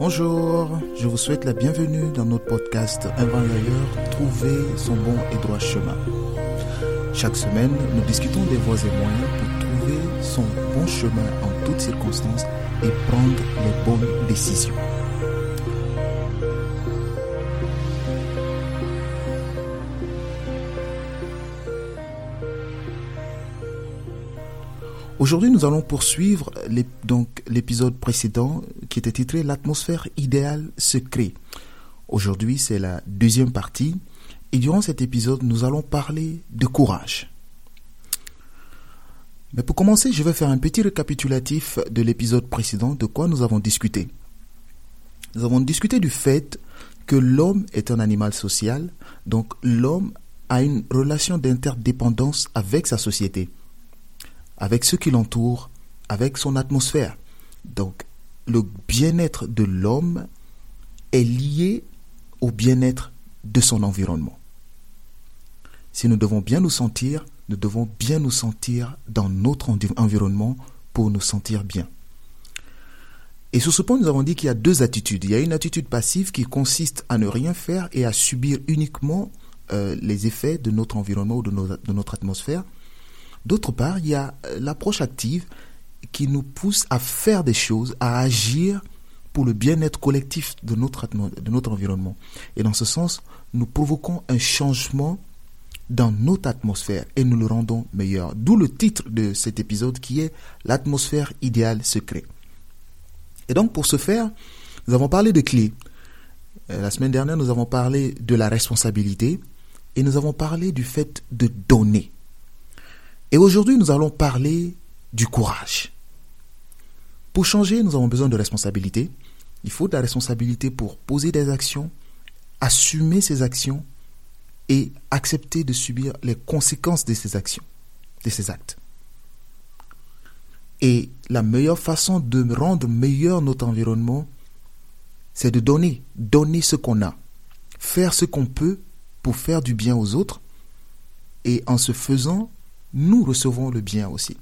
Bonjour, je vous souhaite la bienvenue dans notre podcast Un vent ailleurs, trouver son bon et droit chemin. Chaque semaine, nous discutons des voies et moyens pour trouver son bon chemin en toutes circonstances et prendre les bonnes décisions. Aujourd'hui, nous allons poursuivre l'épisode précédent qui était titré L'atmosphère idéale se crée. Aujourd'hui, c'est la deuxième partie et durant cet épisode, nous allons parler de courage. Mais pour commencer, je vais faire un petit récapitulatif de l'épisode précédent, de quoi nous avons discuté. Nous avons discuté du fait que l'homme est un animal social, donc l'homme a une relation d'interdépendance avec sa société avec ceux qui l'entourent, avec son atmosphère. Donc, le bien-être de l'homme est lié au bien-être de son environnement. Si nous devons bien nous sentir, nous devons bien nous sentir dans notre environnement pour nous sentir bien. Et sur ce point, nous avons dit qu'il y a deux attitudes. Il y a une attitude passive qui consiste à ne rien faire et à subir uniquement euh, les effets de notre environnement ou de notre atmosphère. D'autre part, il y a euh, l'approche active qui nous pousse à faire des choses, à agir pour le bien-être collectif de notre, de notre environnement. Et dans ce sens, nous provoquons un changement dans notre atmosphère et nous le rendons meilleur. D'où le titre de cet épisode qui est L'atmosphère idéale secret. Et donc pour ce faire, nous avons parlé de clés. Euh, la semaine dernière, nous avons parlé de la responsabilité et nous avons parlé du fait de donner. Et aujourd'hui, nous allons parler du courage. Pour changer, nous avons besoin de responsabilité. Il faut de la responsabilité pour poser des actions, assumer ces actions et accepter de subir les conséquences de ces actions, de ces actes. Et la meilleure façon de rendre meilleur notre environnement, c'est de donner, donner ce qu'on a, faire ce qu'on peut pour faire du bien aux autres. Et en se faisant, nous recevons le bien aussi.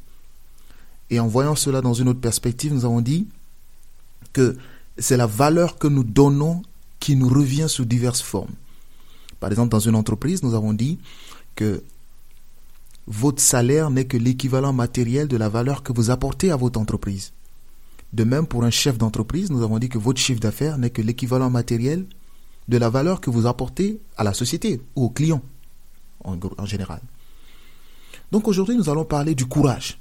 Et en voyant cela dans une autre perspective, nous avons dit que c'est la valeur que nous donnons qui nous revient sous diverses formes. Par exemple, dans une entreprise, nous avons dit que votre salaire n'est que l'équivalent matériel de la valeur que vous apportez à votre entreprise. De même, pour un chef d'entreprise, nous avons dit que votre chiffre d'affaires n'est que l'équivalent matériel de la valeur que vous apportez à la société ou aux clients en, en général. Donc aujourd'hui, nous allons parler du courage.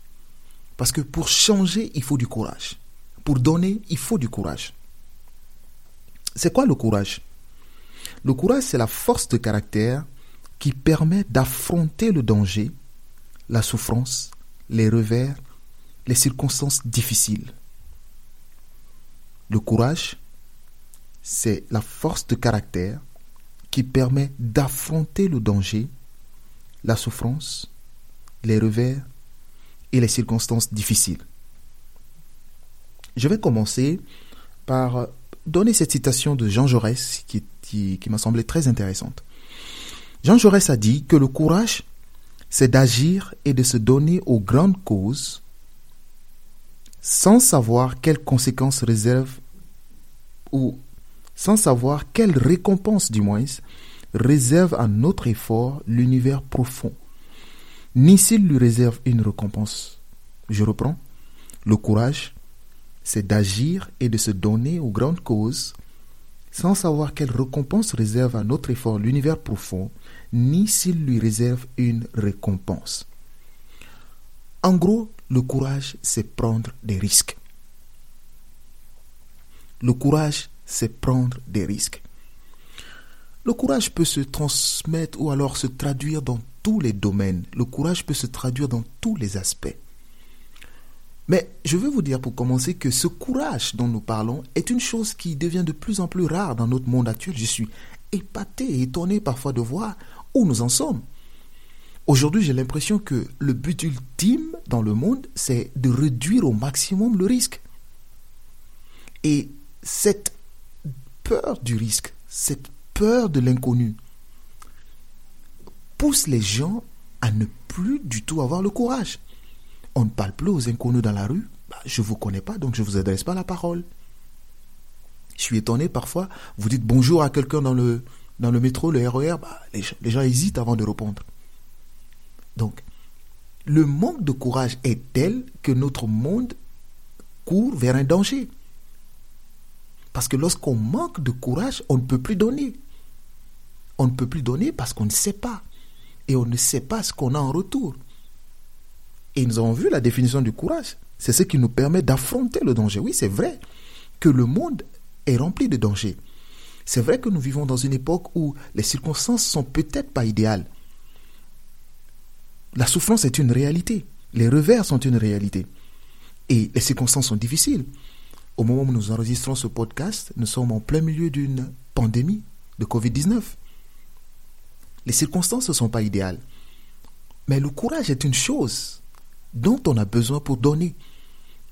Parce que pour changer, il faut du courage. Pour donner, il faut du courage. C'est quoi le courage? Le courage, c'est la force de caractère qui permet d'affronter le danger, la souffrance, les revers, les circonstances difficiles. Le courage, c'est la force de caractère qui permet d'affronter le danger, la souffrance, les revers les circonstances difficiles. Je vais commencer par donner cette citation de Jean Jaurès qui, m'a semblé très intéressante. Jean Jaurès a dit que le courage, c'est d'agir et de se donner aux grandes causes sans savoir quelles conséquences réserve ou sans savoir quelle récompense du moins réserve à notre effort l'univers profond ni s'il lui réserve une récompense. Je reprends. Le courage, c'est d'agir et de se donner aux grandes causes sans savoir quelle récompense réserve à notre effort l'univers profond, ni s'il lui réserve une récompense. En gros, le courage, c'est prendre des risques. Le courage, c'est prendre des risques. Le courage peut se transmettre ou alors se traduire dans tous les domaines. Le courage peut se traduire dans tous les aspects. Mais je veux vous dire pour commencer que ce courage dont nous parlons est une chose qui devient de plus en plus rare dans notre monde actuel. Je suis épaté et étonné parfois de voir où nous en sommes. Aujourd'hui, j'ai l'impression que le but ultime dans le monde, c'est de réduire au maximum le risque. Et cette peur du risque, cette peur de l'inconnu, pousse les gens à ne plus du tout avoir le courage. On ne parle plus aux inconnus dans la rue. Bah, je ne vous connais pas, donc je ne vous adresse pas la parole. Je suis étonné parfois, vous dites bonjour à quelqu'un dans le, dans le métro, le RER, bah, les, les gens hésitent avant de répondre. Donc, le manque de courage est tel que notre monde court vers un danger. Parce que lorsqu'on manque de courage, on ne peut plus donner. On ne peut plus donner parce qu'on ne sait pas. Et on ne sait pas ce qu'on a en retour. Et nous avons vu la définition du courage. C'est ce qui nous permet d'affronter le danger. Oui, c'est vrai que le monde est rempli de dangers. C'est vrai que nous vivons dans une époque où les circonstances sont peut-être pas idéales. La souffrance est une réalité. Les revers sont une réalité. Et les circonstances sont difficiles. Au moment où nous enregistrons ce podcast, nous sommes en plein milieu d'une pandémie de Covid-19. Les circonstances ne sont pas idéales. Mais le courage est une chose dont on a besoin pour donner.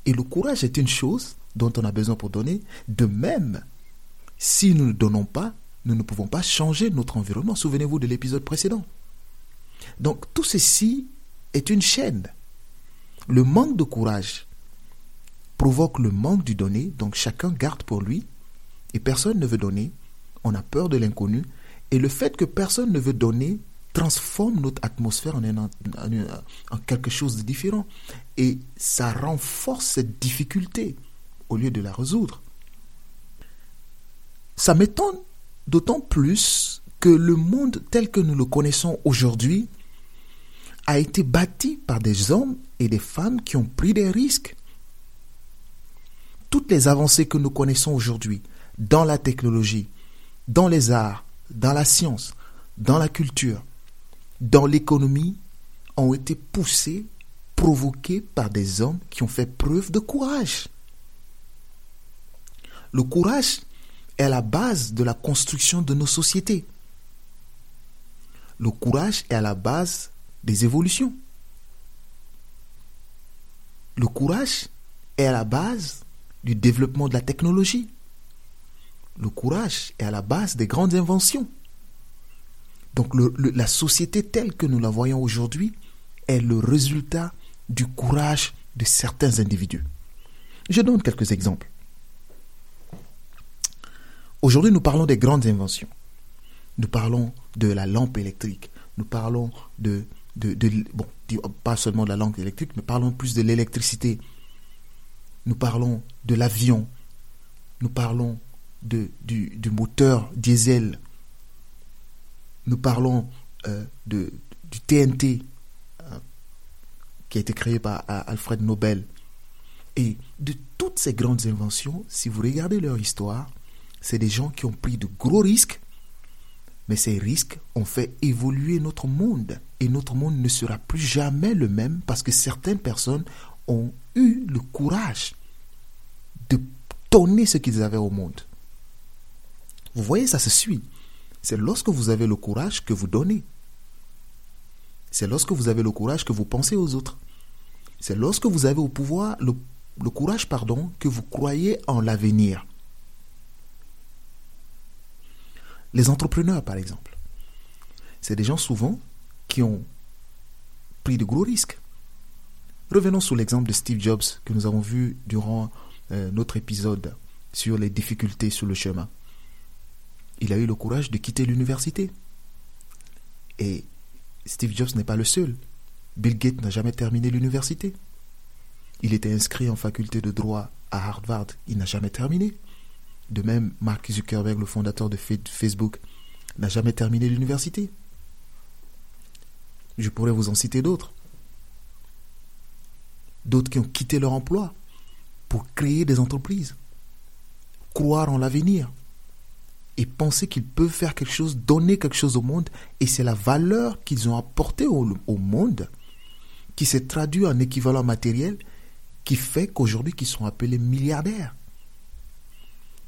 Et le courage est une chose dont on a besoin pour donner. De même, si nous ne donnons pas, nous ne pouvons pas changer notre environnement. Souvenez-vous de l'épisode précédent. Donc tout ceci est une chaîne. Le manque de courage provoque le manque du donner, donc chacun garde pour lui, et personne ne veut donner, on a peur de l'inconnu, et le fait que personne ne veut donner transforme notre atmosphère en, quelque chose de différent, et ça renforce cette difficulté au lieu de la résoudre. Ça m'étonne d'autant plus que le monde tel que nous le connaissons aujourd'hui a été bâti par des hommes et des femmes qui ont pris des risques. Toutes les avancées que nous connaissons aujourd'hui dans la technologie, dans les arts, dans la science, dans la culture, dans l'économie, ont été poussées, provoquées par des hommes qui ont fait preuve de courage. Le courage est la base de la construction de nos sociétés. Le courage est à la base des évolutions. Le courage est à la base du développement de la technologie. Le courage est à la base des grandes inventions. Donc la société telle que nous la voyons aujourd'hui est le résultat du courage de certains individus. Je donne quelques exemples. Aujourd'hui, nous parlons des grandes inventions. Nous parlons de la lampe électrique. Nous parlons de de, bon, pas seulement de la langue électrique, mais parlons plus de l'électricité. Nous parlons de l'avion. Nous parlons de, du, moteur diesel. Nous parlons euh, de, du TNT euh, qui a été créé par Alfred Nobel. Et de toutes ces grandes inventions, si vous regardez leur histoire, c'est des gens qui ont pris de gros risques mais ces risques ont fait évoluer notre monde. Et notre monde ne sera plus jamais le même parce que certaines personnes ont eu le courage de donner ce qu'ils avaient au monde. Vous voyez, ça se suit. C'est lorsque vous avez le courage que vous donnez. C'est lorsque vous avez le courage que vous pensez aux autres. C'est lorsque vous avez au pouvoir le, courage, pardon, que vous croyez en l'avenir. Les entrepreneurs, par exemple. C'est des gens souvent qui ont pris de gros risques. Revenons sur l'exemple de Steve Jobs que nous avons vu durant euh, notre épisode sur les difficultés sur le chemin. Il a eu le courage de quitter l'université. Et Steve Jobs n'est pas le seul. Bill Gates n'a jamais terminé l'université. Il était inscrit en faculté de droit à Harvard. Il n'a jamais terminé. De même, Mark Zuckerberg, le fondateur de Facebook, n'a jamais terminé l'université. Je pourrais vous en citer d'autres. D'autres qui ont quitté leur emploi pour créer des entreprises, croire en l'avenir et penser qu'ils peuvent faire quelque chose, donner quelque chose au monde. Et c'est la valeur qu'ils ont apportée au, monde qui s'est traduit en équivalent matériel qui fait qu'aujourd'hui, qu'ils sont appelés milliardaires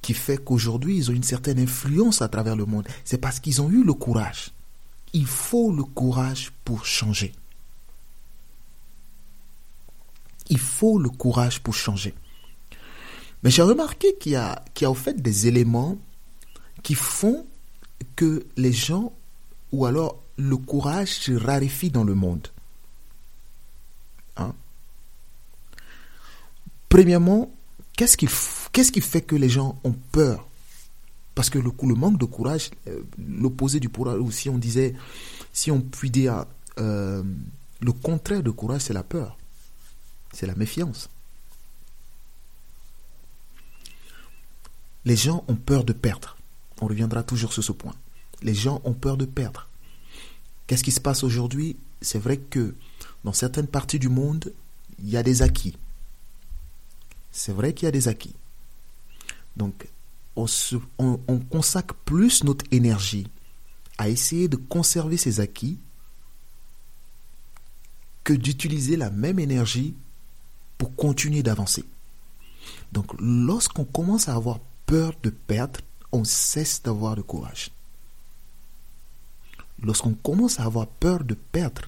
qui fait qu'aujourd'hui, ils ont une certaine influence à travers le monde. C'est parce qu'ils ont eu le courage. Il faut le courage pour changer. Il faut le courage pour changer. Mais j'ai remarqué qu'il y a, qu'il y a au fait des éléments qui font que les gens, ou alors le courage se raréfie dans le monde. Hein? Premièrement, qu'est-ce qui, qu'est-ce qui fait que les gens ont peur? Parce que le, manque de courage, euh, l'opposé du courage, ou si on disait, si on puis dire, euh, le contraire de courage, c'est la peur, c'est la méfiance. Les gens ont peur de perdre. On reviendra toujours sur ce point. Les gens ont peur de perdre. Qu'est-ce qui se passe aujourd'hui? C'est vrai que dans certaines parties du monde, il y a des acquis. C'est vrai qu'il y a des acquis. Donc, on, on, consacre plus notre énergie à essayer de conserver ces acquis que d'utiliser la même énergie pour continuer d'avancer. Donc, lorsqu'on commence à avoir peur de perdre, on cesse d'avoir de courage. Lorsqu'on commence à avoir peur de perdre,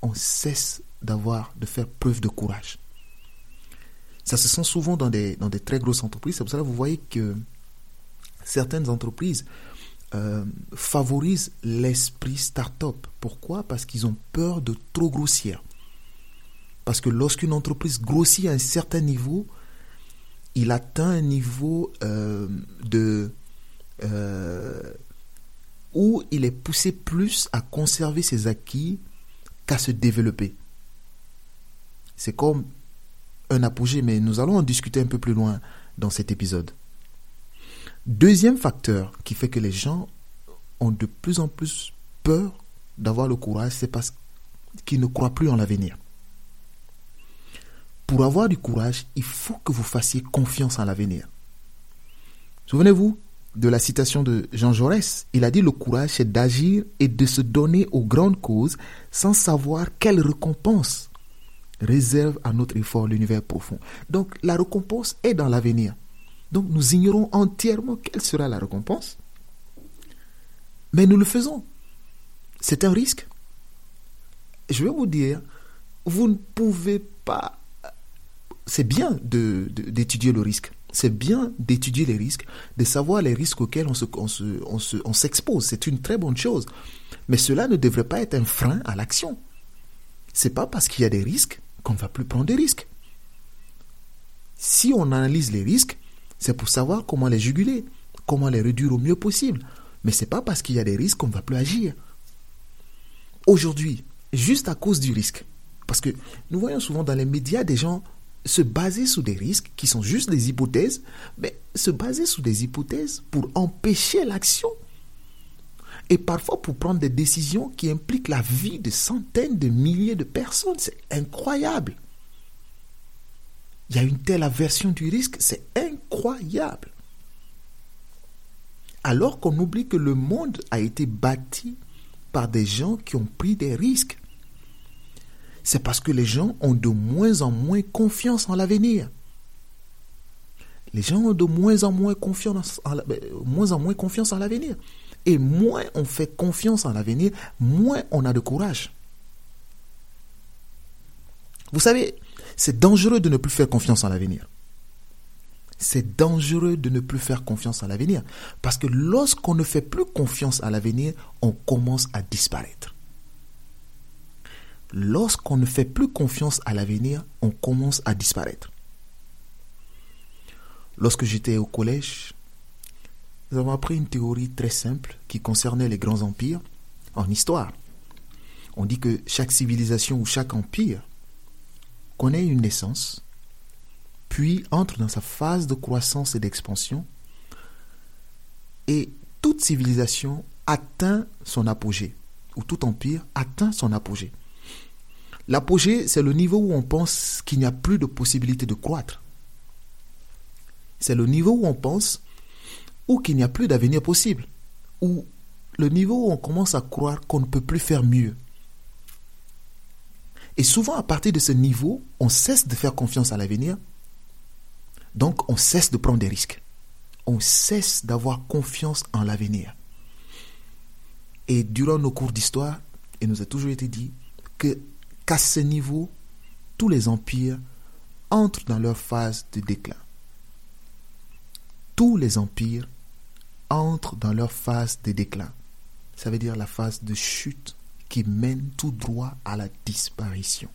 on cesse d'avoir, de faire preuve de courage. Ça se sent souvent dans des, dans des très grosses entreprises. C'est pour ça que vous voyez que certaines entreprises euh, favorisent l'esprit start-up. Pourquoi? Parce qu'ils ont peur de trop grossir. Parce que lorsqu'une entreprise grossit à un certain niveau, il atteint un niveau euh, de où il est poussé plus à conserver ses acquis qu'à se développer. C'est comme un apogée, mais nous allons en discuter un peu plus loin dans cet épisode. Deuxième facteur qui fait que les gens ont de plus en plus peur d'avoir le courage, c'est parce qu'ils ne croient plus en l'avenir. Pour avoir du courage, il faut que vous fassiez confiance en l'avenir. Souvenez-vous de la citation de Jean Jaurès. Il a dit le courage, c'est d'agir et de se donner aux grandes causes sans savoir quelle récompense réserve à notre effort l'univers profond. Donc la récompense est dans l'avenir. Donc nous ignorons entièrement quelle sera la récompense. Mais nous le faisons. C'est un risque. Je vais vous dire, vous ne pouvez pas... C'est bien d'étudier le risque. C'est bien d'étudier les risques, de savoir les risques auxquels on s'expose. C'est une très bonne chose. Mais cela ne devrait pas être un frein à l'action. C'est pas parce qu'il y a des risques qu'on ne va plus prendre des risques. Si on analyse les risques, c'est pour savoir comment les juguler, comment les réduire au mieux possible. Mais ce n'est pas parce qu'il y a des risques qu'on ne va plus agir. Aujourd'hui, juste à cause du risque, parce que nous voyons souvent dans les médias des gens se baser sur des risques qui sont juste des hypothèses, mais se baser sur des hypothèses pour empêcher l'action. Et parfois pour prendre des décisions qui impliquent la vie de centaines de milliers de personnes. C'est incroyable. Il y a une telle aversion du risque, c'est incroyable. Alors qu'on oublie que le monde a été bâti par des gens qui ont pris des risques. C'est parce que les gens ont de moins en moins confiance en l'avenir. Les gens ont de moins en moins confiance en, ben, en moins confiance en l'avenir. Et moins on fait confiance en l'avenir, moins on a de courage. Vous savez, c'est dangereux de ne plus faire confiance en l'avenir. C'est dangereux de ne plus faire confiance en l'avenir. Parce que lorsqu'on ne fait plus confiance à l'avenir, on commence à disparaître. Lorsqu'on ne fait plus confiance à l'avenir, on commence à disparaître. Lorsque j'étais au collège, nous avons appris une théorie très simple qui concernait les grands empires en histoire. On dit que chaque civilisation ou chaque empire connaît une naissance, puis entre dans sa phase de croissance et d'expansion, et toute civilisation atteint son apogée, ou tout empire atteint son apogée. L'apogée, c'est le niveau où on pense qu'il n'y a plus de possibilité de croître. C'est le niveau où on pense ou qu'il n'y a plus d'avenir possible, ou le niveau où on commence à croire qu'on ne peut plus faire mieux. Et souvent, à partir de ce niveau, on cesse de faire confiance à l'avenir, donc on cesse de prendre des risques. On cesse d'avoir confiance en l'avenir. Et durant nos cours d'histoire, il nous a toujours été dit que qu'à ce niveau, tous les empires entrent dans leur phase de déclin. Tous les empires entrent dans leur phase de déclin. Ça veut dire la phase de chute qui mène tout droit à la disparition.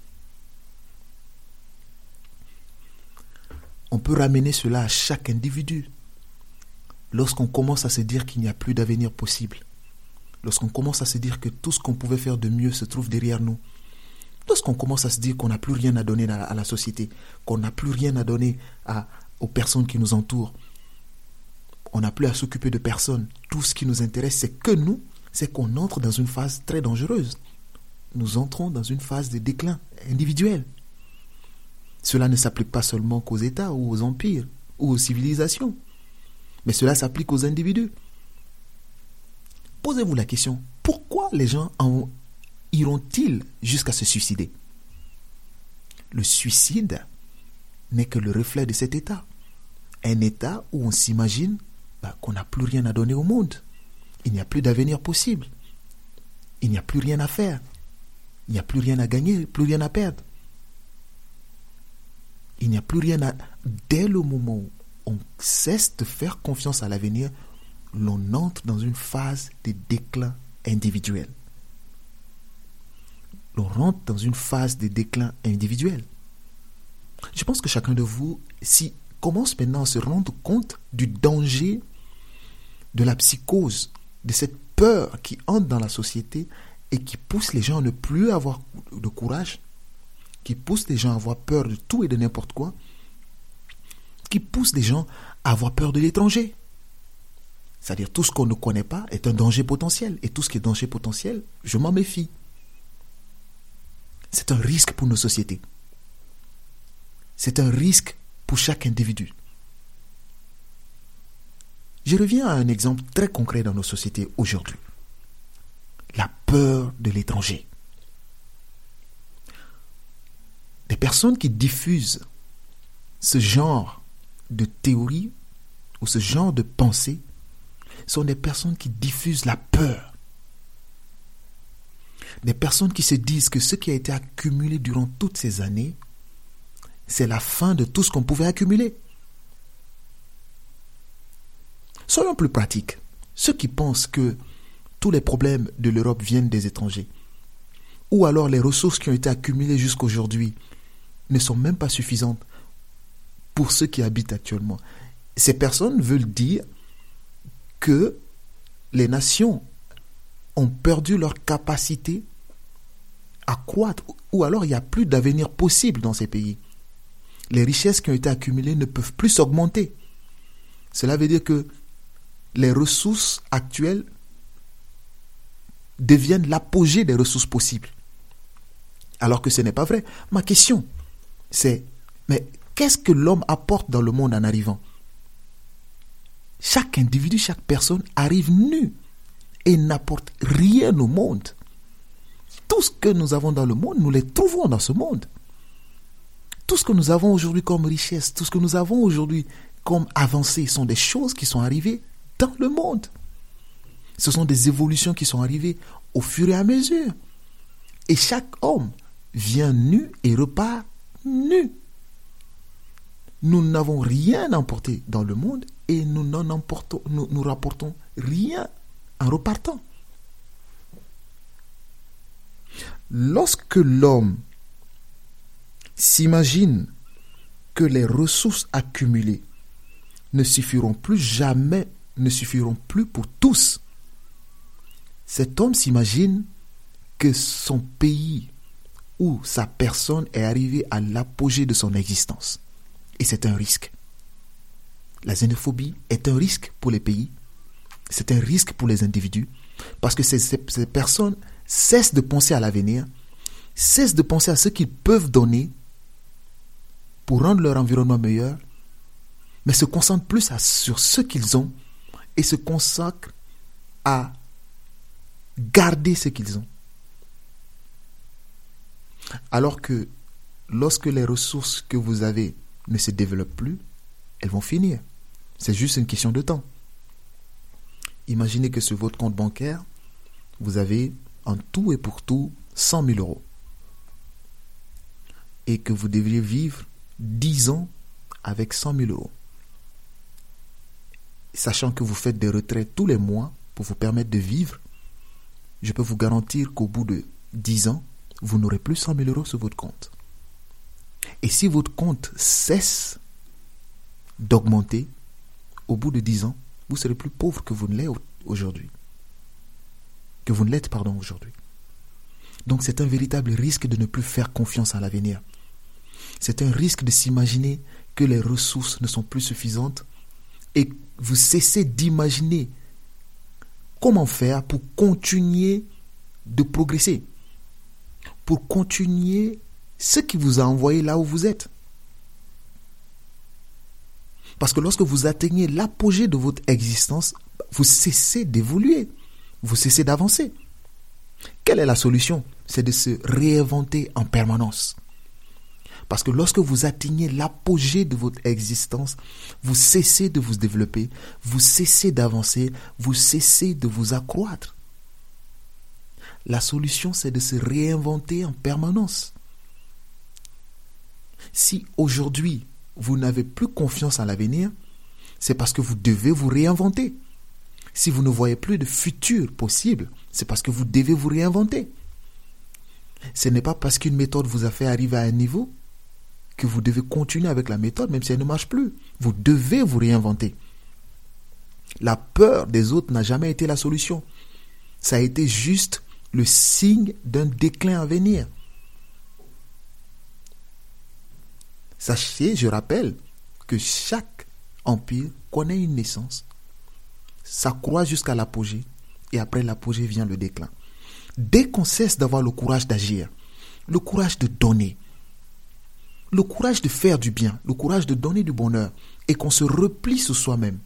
On peut ramener cela à chaque individu. lorsqu'on commence à se dire qu'il n'y a plus d'avenir possible, lorsqu'on commence à se dire que tout ce qu'on pouvait faire de mieux se trouve derrière nous, lorsqu'on commence à se dire qu'on n'a plus rien à donner à la société, qu'on n'a plus rien à donner à, aux personnes qui nous entourent, on n'a plus à s'occuper de personne. Tout ce qui nous intéresse, c'est que nous, c'est qu'on entre dans une phase très dangereuse. Nous entrons dans une phase de déclin individuel. Cela ne s'applique pas seulement qu'aux États ou aux empires ou aux civilisations, mais cela s'applique aux individus. Posez-vous la question, pourquoi les gens en iront-ils jusqu'à se suicider? Le suicide n'est que le reflet de cet état. Un état où on s'imagine bah, qu'on n'a plus rien à donner au monde. Il n'y a plus d'avenir possible. Il n'y a plus rien à faire. Il n'y a plus rien à gagner, plus rien à perdre. Il n'y a plus rien à... Dès le moment où on cesse de faire confiance à l'avenir, l'on entre dans une phase de déclin individuel. L'on rentre dans une phase de déclin individuel. Je pense que chacun de vous, si commence maintenant à se rendre compte du danger de la psychose, de cette peur qui entre dans la société et qui pousse les gens à ne plus avoir de courage, qui pousse les gens à avoir peur de tout et de n'importe quoi, qui pousse les gens à avoir peur de l'étranger. C'est-à-dire tout ce qu'on ne connaît pas est un danger potentiel. Et tout ce qui est danger potentiel, je m'en méfie. C'est un risque pour nos sociétés. C'est un risque pour chaque individu. Je reviens à un exemple très concret dans nos sociétés aujourd'hui. La peur de l'étranger. Des personnes qui diffusent ce genre de théorie ou ce genre de pensée sont des personnes qui diffusent la peur. Des personnes qui se disent que ce qui a été accumulé durant toutes ces années c'est la fin de tout ce qu'on pouvait accumuler. Soyons plus pratiques. Ceux qui pensent que tous les problèmes de l'Europe viennent des étrangers, ou alors les ressources qui ont été accumulées jusqu'aujourd'hui ne sont même pas suffisantes pour ceux qui habitent actuellement. Ces personnes veulent dire que les nations ont perdu leur capacité à croître, ou alors il n'y a plus d'avenir possible dans ces pays les richesses qui ont été accumulées ne peuvent plus s'augmenter. Cela veut dire que les ressources actuelles deviennent l'apogée des ressources possibles. Alors que ce n'est pas vrai. Ma question, c'est, mais qu'est-ce que l'homme apporte dans le monde en arrivant? Chaque individu, chaque personne arrive nu et n'apporte rien au monde. Tout ce que nous avons dans le monde, nous les trouvons dans ce monde tout ce que nous avons aujourd'hui comme richesse, tout ce que nous avons aujourd'hui comme avancée sont des choses qui sont arrivées dans le monde. Ce sont des évolutions qui sont arrivées au fur et à mesure. Et chaque homme vient nu et repart nu. Nous n'avons rien emporté dans le monde et nous n'en emportons, nous, nous rapportons rien en repartant. Lorsque l'homme s'imagine que les ressources accumulées ne suffiront plus jamais, ne suffiront plus pour tous. Cet homme s'imagine que son pays ou sa personne est arrivé à l'apogée de son existence. Et c'est un risque. La xénophobie est un risque pour les pays, c'est un risque pour les individus, parce que ces, personnes cessent de penser à l'avenir, cessent de penser à ce qu'ils peuvent donner pour rendre leur environnement meilleur, mais se concentrent plus sur ce qu'ils ont et se consacrent à garder ce qu'ils ont. Alors que lorsque les ressources que vous avez ne se développent plus, elles vont finir. C'est juste une question de temps. Imaginez que sur votre compte bancaire, vous avez en tout et pour tout 100 000 euros. Et que vous devriez vivre 10 ans avec 100 000 euros. Sachant que vous faites des retraits tous les mois pour vous permettre de vivre, je peux vous garantir qu'au bout de 10 ans, vous n'aurez plus 100 000 euros sur votre compte. Et si votre compte cesse d'augmenter, au bout de 10 ans, vous serez plus pauvre que vous ne l'êtes aujourd'hui. Que vous ne l'êtes, pardon, aujourd'hui. Donc c'est un véritable risque de ne plus faire confiance à l'avenir. C'est un risque de s'imaginer que les ressources ne sont plus suffisantes et vous cessez d'imaginer comment faire pour continuer de progresser, pour continuer ce qui vous a envoyé là où vous êtes. Parce que lorsque vous atteignez l'apogée de votre existence, vous cessez d'évoluer, vous cessez d'avancer. Quelle est la solution? C'est de se réinventer en permanence. Parce que lorsque vous atteignez l'apogée de votre existence, vous cessez de vous développer, vous cessez d'avancer, vous cessez de vous accroître. La solution, c'est de se réinventer en permanence. Si aujourd'hui, vous n'avez plus confiance en l'avenir, c'est parce que vous devez vous réinventer. Si vous ne voyez plus de futur possible, c'est parce que vous devez vous réinventer. Ce n'est pas parce qu'une méthode vous a fait arriver à un niveau que vous devez continuer avec la méthode, même si elle ne marche plus. Vous devez vous réinventer. La peur des autres n'a jamais été la solution. Ça a été juste le signe d'un déclin à venir. Sachez, je rappelle, que chaque empire connaît une naissance, s'accroît jusqu'à l'apogée, et après l'apogée vient le déclin. Dès qu'on cesse d'avoir le courage d'agir, le courage de donner, le courage de faire du bien, le courage de donner du bonheur, et qu'on se replie sur soi-même,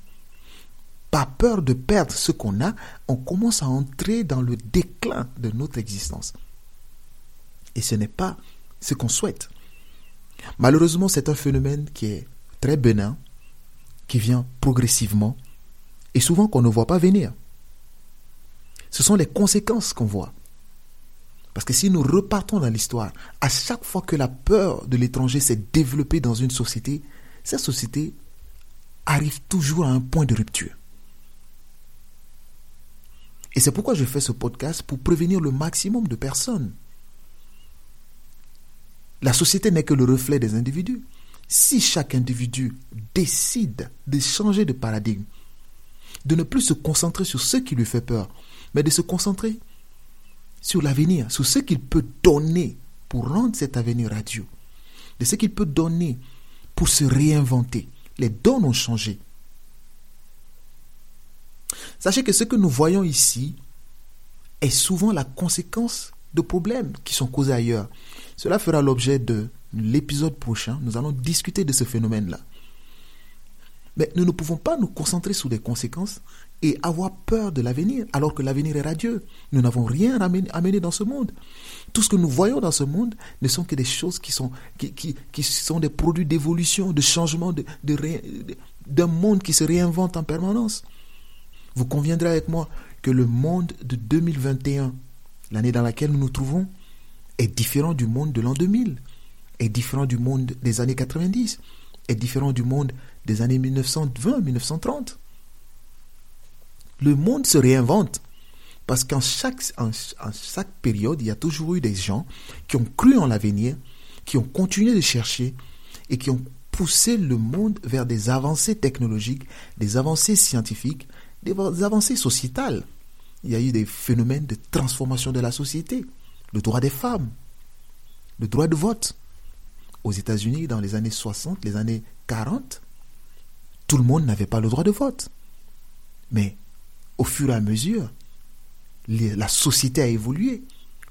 pas peur de perdre ce qu'on a, on commence à entrer dans le déclin de notre existence. Et ce n'est pas ce qu'on souhaite. Malheureusement, c'est un phénomène qui est très bénin, qui vient progressivement, et souvent qu'on ne voit pas venir. Ce sont les conséquences qu'on voit. Parce que si nous repartons dans l'histoire, à chaque fois que la peur de l'étranger s'est développée dans une société, cette société arrive toujours à un point de rupture. Et c'est pourquoi je fais ce podcast pour prévenir le maximum de personnes. La société n'est que le reflet des individus. Si chaque individu décide de changer de paradigme, de ne plus se concentrer sur ce qui lui fait peur, mais de se concentrer sur l'avenir, sur ce qu'il peut donner pour rendre cet avenir radieux, de ce qu'il peut donner pour se réinventer. Les dons ont changé. Sachez que ce que nous voyons ici est souvent la conséquence de problèmes qui sont causés ailleurs. Cela fera l'objet de l'épisode prochain. Nous allons discuter de ce phénomène-là. Mais nous ne pouvons pas nous concentrer sur les conséquences et avoir peur de l'avenir, alors que l'avenir est radieux. Nous n'avons rien à amener dans ce monde. Tout ce que nous voyons dans ce monde ne sont que des choses qui sont, des produits d'évolution, de changement, d'un de, monde qui se réinvente en permanence. Vous conviendrez avec moi que le monde de 2021, l'année dans laquelle nous nous trouvons, est différent du monde de l'an 2000, est différent du monde des années 90, est différent du monde des années 1920-1930. Le monde se réinvente parce qu'en chaque, chaque période, il y a toujours eu des gens qui ont cru en l'avenir, qui ont continué de chercher et qui ont poussé le monde vers des avancées technologiques, des avancées scientifiques, des avancées sociétales. Il y a eu des phénomènes de transformation de la société. Le droit des femmes, le droit de vote. Aux États-Unis, dans les années 60, les années 40, tout le monde n'avait pas le droit de vote. Mais au fur et à mesure, la société a évolué.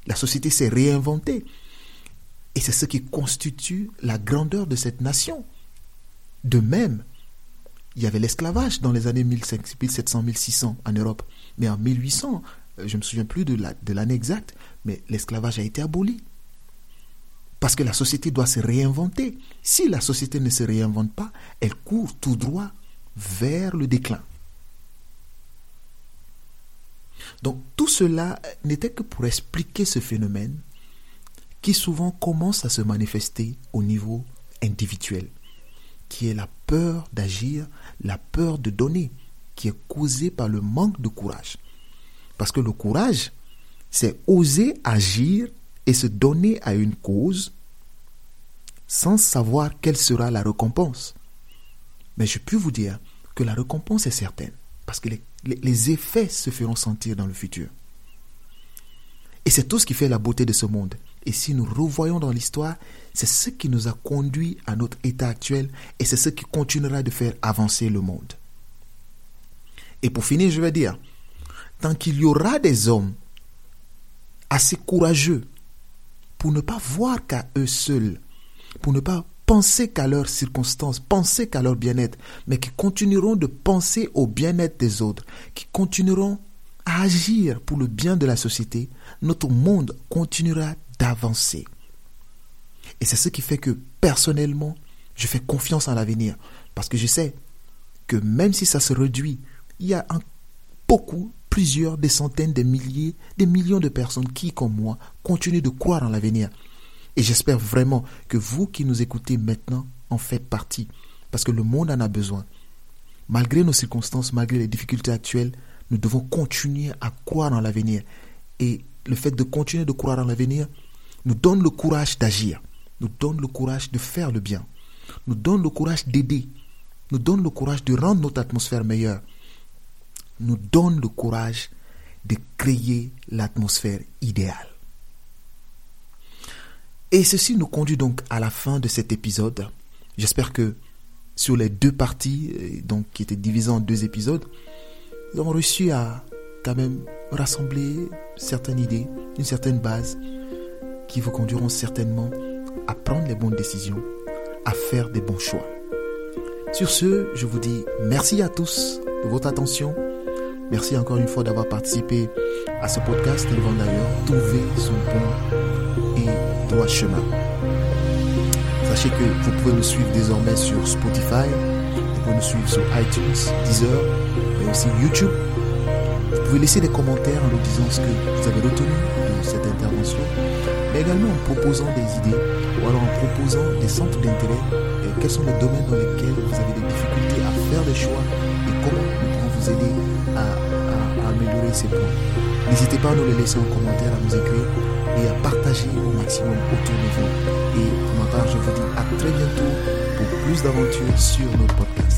La société s'est réinventée. Et c'est ce qui constitue la grandeur de cette nation. De même, il y avait l'esclavage dans les années 1700, 1600 en Europe. Mais en 1800, euh, je ne me souviens plus de l'année exacte, mais l'esclavage a été aboli. Parce que la société doit se réinventer. Si la société ne se réinvente pas, elle court tout droit vers le déclin. Donc tout cela n'était que pour expliquer ce phénomène qui souvent commence à se manifester au niveau individuel qui est la peur d'agir, la peur de donner, qui est causée par le manque de courage. Parce que le courage, c'est oser agir et se donner à une cause sans savoir quelle sera la récompense. Mais je peux vous dire que la récompense est certaine. Parce que les, les effets se feront sentir dans le futur. Et c'est tout ce qui fait la beauté de ce monde. Et si nous revoyons dans l'histoire, c'est ce qui nous a conduit à notre état actuel et c'est ce qui continuera de faire avancer le monde. Et pour finir, je vais dire, tant qu'il y aura des hommes assez courageux pour ne pas voir qu'à eux seuls, pour ne pas penser qu'à leurs circonstances, penser qu'à leur bien-être, mais qui continueront de penser au bien-être des autres, qui continueront à agir pour le bien de la société, notre monde continuera d'avancer. Et c'est ce qui fait que personnellement, je fais confiance en l'avenir. Parce que je sais que même si ça se réduit, il y a un, beaucoup, plusieurs, des centaines, des milliers, des millions de personnes qui, comme moi, continuent de croire en l'avenir. Et j'espère vraiment que vous qui nous écoutez maintenant en faites partie. Parce que le monde en a besoin. Malgré nos circonstances, malgré les difficultés actuelles, nous devons continuer à croire en l'avenir. Et le fait de continuer de croire en l'avenir nous donne le courage d'agir, nous donne le courage de faire le bien, nous donne le courage d'aider, nous donne le courage de rendre notre atmosphère meilleure, nous donne le courage de créer l'atmosphère idéale. Et ceci nous conduit donc à la fin de cet épisode. J'espère que sur les deux parties, euh, donc qui étaient divisées en deux épisodes, nous avons réussi à quand même rassembler certaines idées, une certaine base qui vous conduiront certainement à prendre les bonnes décisions, à faire des bons choix. Sur ce, je vous dis merci à tous de votre attention. Merci encore une fois d'avoir participé à ce podcast qui va d'ailleurs trouver son bon et droit chemin. Sachez que vous pouvez nous suivre désormais sur Spotify, vous pouvez nous suivre sur iTunes, Deezer, mais aussi YouTube. Vous pouvez laisser des commentaires en nous disant ce que vous avez retenu de cette intervention mais également en proposant des idées ou alors en proposant des centres d'intérêt quels sont les domaines dans lesquels vous avez des difficultés à faire des choix et comment aider à, améliorer ces points. N'hésitez pas à nous les laisser en commentaire, à nous écrire et à partager au maximum autour de vous. Et pour ma je vous dis à très bientôt pour plus d'aventures sur notre podcast. Merci.